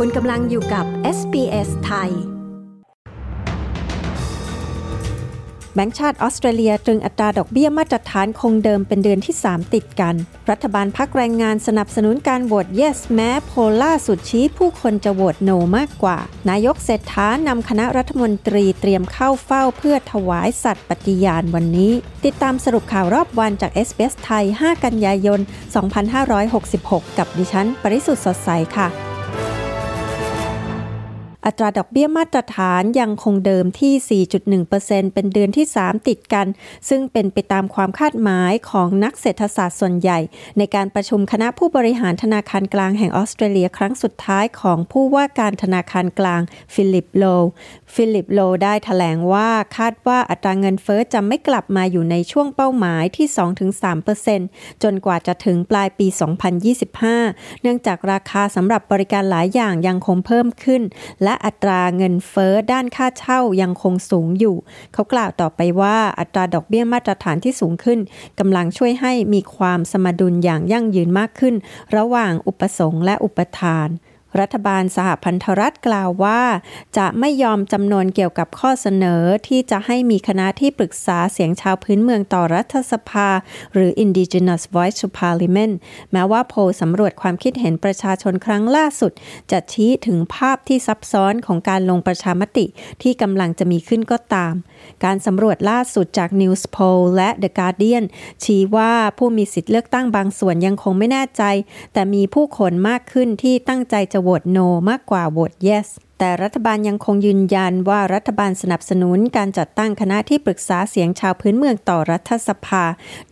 คุณกำลังอยู่กับ SBS ไทย แบงก์ชาติออสเตรเลียตรึงอัตราดอกเบี้ยมาตรฐานคงเดิมเป็นเดือนที่ 3 ติดกัน รัฐบาลพักแรงงานสนับสนุนการโหวต yes แม้โพลล่าสุดชี้ผู้คนจะโหวต no มากกว่า นายกเศรษฐานำคณะรัฐมนตรีเตรียมเข้าเฝ้าเพื่อถวายสัตย์ปฏิญาณวันนี้ ติดตามสรุปข่าวรอบวันจาก SBS ไทย 5 กันยายน 2566 กับดิฉัน ปริสุทธ์สดใสค่ะ อัตราดอกเบี้ยมาตรฐานยังคงเดิมที่ 4.1%เป็นเดือนที่ 3 ติดกัน ซึ่งเป็นไปตามความคาดหมายของนักเศรษฐศาสตร์ส่วนใหญ่ ในการประชุมคณะผู้บริหารธนาคารกลางแห่งออสเตรเลียครั้งสุดท้ายของผู้ว่าการธนาคารกลางฟิลิปโล ฟิลิปโลได้ถแถลงว่าคาดว่าอัตราเงินเฟอ้อจะไม่กลับมาอยู่ในช่วงเป้าหมายที่ 2-3%จนกว่าจะถึงปลายปี 2025 เนื่องจากราคาสำหรับบริการหลายอย่างยังคงเพิ่มขึ้น และและอัตราเงินเฟอ้อด้านค่าเช่ายังคงสูงอยู่ เขากล่าวต่อไปว่าอัตราดอกเบี้ยมาตรฐานที่สูงขึ้นกำลังช่วยให้มีความสมดุลอย่างยั่งยืนมากขึ้น ระหว่างอุปสงค์และอุปทาน รัฐบาลสหพันธรัฐกล่าวว่า จะไม่ยอมจำนวนเกี่ยวกับข้อเสนอที่จะให้มีคณะที่ปรึกษาเสียงชาวพื้นเมืองต่อรัฐสภา หรือ Indigenous Voice to Parliament แม้ว่าโพลสำรวจความคิดเห็นประชาชนครั้งล่าสุด จะชี้ถึงภาพที่ซับซ้อนของการลงประชามติที่กำลังจะมีขึ้นก็ตาม การสำรวจล่าสุดจาก News Poll และ The Guardian ชี้ว่าผู้มีสิทธิ์เลือกตั้งบางส่วนยังคงไม่แน่ใจ แต่มีผู้คนมากขึ้นที่ตั้งใจจะโหวต no มากกว่าโหวต yes แต่รัฐบาลยังคงยืนยันว่ารัฐบาลสนับสนุนการจัดตั้งคณะที่ปรึกษาเสียงชาวพื้นเมืองต่อรัฐสภา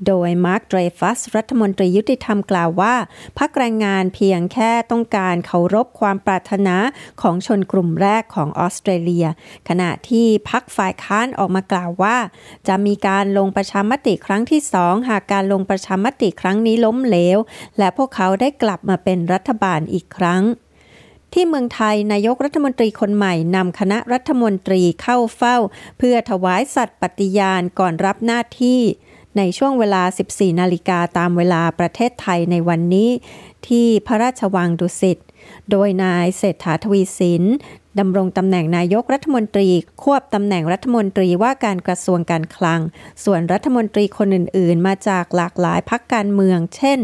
โดยมาร์คเดรฟัสรัฐมนตรียุติธรรมกล่าวว่าพักแรงงานเพียงแค่ต้องการเคารพความปรารถนาของชนกลุ่มแรกของออสเตรเลีย ขณะที่พักฝ่ายค้านออกมากล่าวว่า จะมีการลงประชามติครั้งที่สองหากการลงประชามติครั้งนี้ล้มเหลว และพวกเขาได้กลับมาเป็นรัฐบาลอีกครั้ง ที่เมืองไทยนายกรัฐมนตรีคนใหม่นำคณะรัฐมนตรีเข้าเฝ้า เพื่อถวายสัตย์ปฏิญาณก่อนรับหน้าที่ ในช่วงเวลา 14 นาฬิกาตามเวลาประเทศไทยในวันนี้ ที่พระราชวังดุสิตโดยนายเศรษฐาทวีสินดำรงตำแหน่งนายกรัฐมนตรี ควบตำแหน่งรัฐมนตรีว่าการกระทรวงการคลัง ส่วนรัฐมนตรีคนอื่น ๆ มาจากหลากหลายพักการเมือง เช่น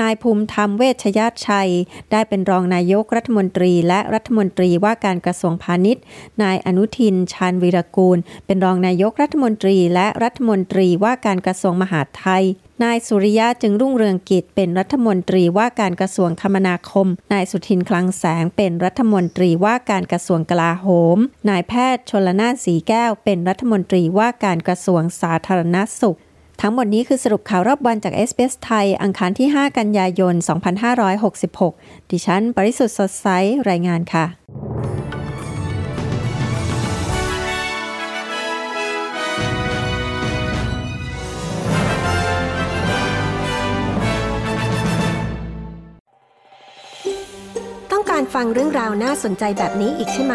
นายภูมิธรรมเวชยาชัย ได้เป็นรองนายกรัฐมนตรีและรัฐมนตรีว่าการกระทรวงพาณิชย์ นายอนุทิน ชาญวิรกูล เป็นรองนายกรัฐมนตรีและรัฐมนตรีว่าการกระทรวงมหาดไทยนายสุริยะจึงรุ่งเรืองกิจเป็นรัฐมนตรีว่าการกระทรวงคมนาคม นายสุทินคลังแสงเป็นรัฐมนตรีว่าการกระทรวงกลาโหม นายแพทย์ชนลนาสีแก้วเป็นรัฐมนตรีว่าการกระทรวงสาธารณสุข ทั้งหมดนี้คือสรุปข่าวรอบวันจากเอสเปสไทย อังคารที่ 5 กันยายน 2566 ดิฉัน ปริสุทธ์สดใส รายงานค่ะต้องการฟังเรื่องราวน่าสนใจแบบนี้อีกใช่ไหม